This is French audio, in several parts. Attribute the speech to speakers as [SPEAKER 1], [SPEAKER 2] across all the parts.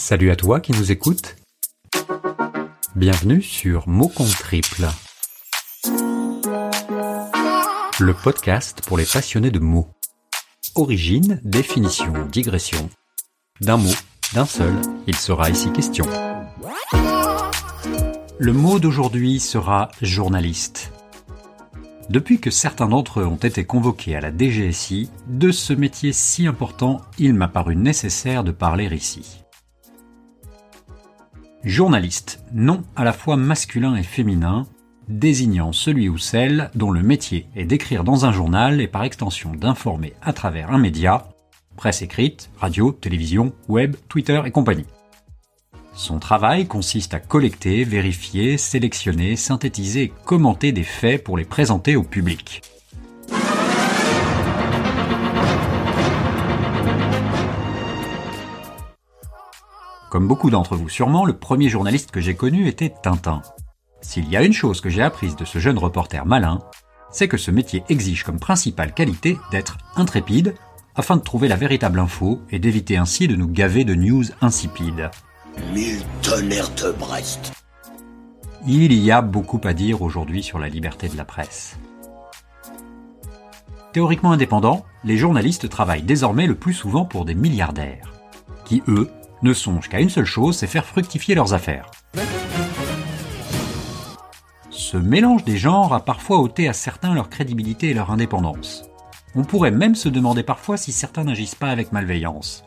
[SPEAKER 1] Salut à toi qui nous écoutes. Bienvenue sur Mots compte triple. Le podcast pour les passionnés de mots. Origine, définition, digression. D'un mot, d'un seul, il sera ici question. Le mot d'aujourd'hui sera journaliste. Depuis que certains d'entre eux ont été convoqués à la DGSI, de ce métier si important, il m'a paru nécessaire de parler ici. Journaliste, nom à la fois masculin et féminin, désignant celui ou celle dont le métier est d'écrire dans un journal et par extension d'informer à travers un média, presse écrite, radio, télévision, web, Twitter et compagnie. Son travail consiste à collecter, vérifier, sélectionner, synthétiser et commenter des faits pour les présenter au public. Comme beaucoup d'entre vous sûrement, le premier journaliste que j'ai connu était Tintin. S'il y a une chose que j'ai apprise de ce jeune reporter malin, c'est que ce métier exige comme principale qualité d'être intrépide afin de trouver la véritable info et d'éviter ainsi de nous gaver de news insipides.
[SPEAKER 2] Mille tonnerres de Brest.
[SPEAKER 1] Il y a beaucoup à dire aujourd'hui sur la liberté de la presse. Théoriquement indépendants, les journalistes travaillent désormais le plus souvent pour des milliardaires, qui eux ne songent qu'à une seule chose, c'est faire fructifier leurs affaires. Ce mélange des genres a parfois ôté à certains leur crédibilité et leur indépendance. On pourrait même se demander parfois si certains n'agissent pas avec malveillance.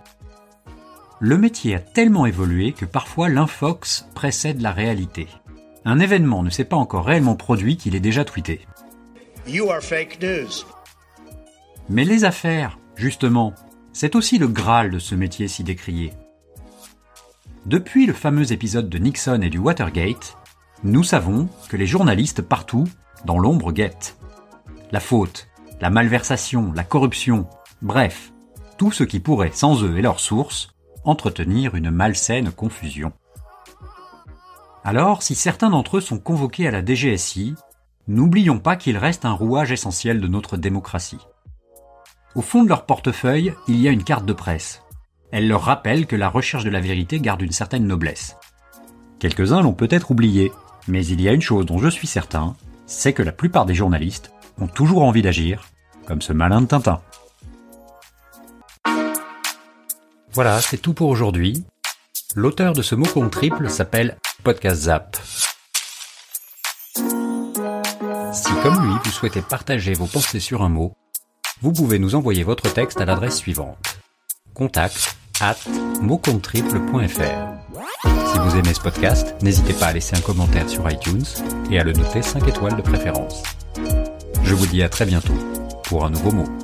[SPEAKER 1] Le métier a tellement évolué que parfois l'infox précède la réalité. Un événement ne s'est pas encore réellement produit qu'il est déjà tweeté.
[SPEAKER 2] You are fake news.
[SPEAKER 1] Mais les affaires, justement, c'est aussi le Graal de ce métier si décrié. Depuis le fameux épisode de Nixon et du Watergate, nous savons que les journalistes partout, dans l'ombre, guettent. La faute, la malversation, la corruption, bref, tout ce qui pourrait, sans eux et leurs sources, entretenir une malsaine confusion. Alors, si certains d'entre eux sont convoqués à la DGSI, n'oublions pas qu'il reste un rouage essentiel de notre démocratie. Au fond de leur portefeuille, il y a une carte de presse, elle leur rappelle que la recherche de la vérité garde une certaine noblesse. Quelques-uns l'ont peut-être oublié, mais il y a une chose dont je suis certain, c'est que la plupart des journalistes ont toujours envie d'agir, comme ce malin de Tintin. Voilà, c'est tout pour aujourd'hui. L'auteur de ce mot compte triple s'appelle Podcast Zap. Si comme lui, vous souhaitez partager vos pensées sur un mot, vous pouvez nous envoyer votre texte à l'adresse suivante. Contact at Si vous aimez ce podcast, n'hésitez pas à laisser un commentaire sur iTunes et à le noter 5 étoiles de préférence. Je vous dis à très bientôt pour un nouveau mot.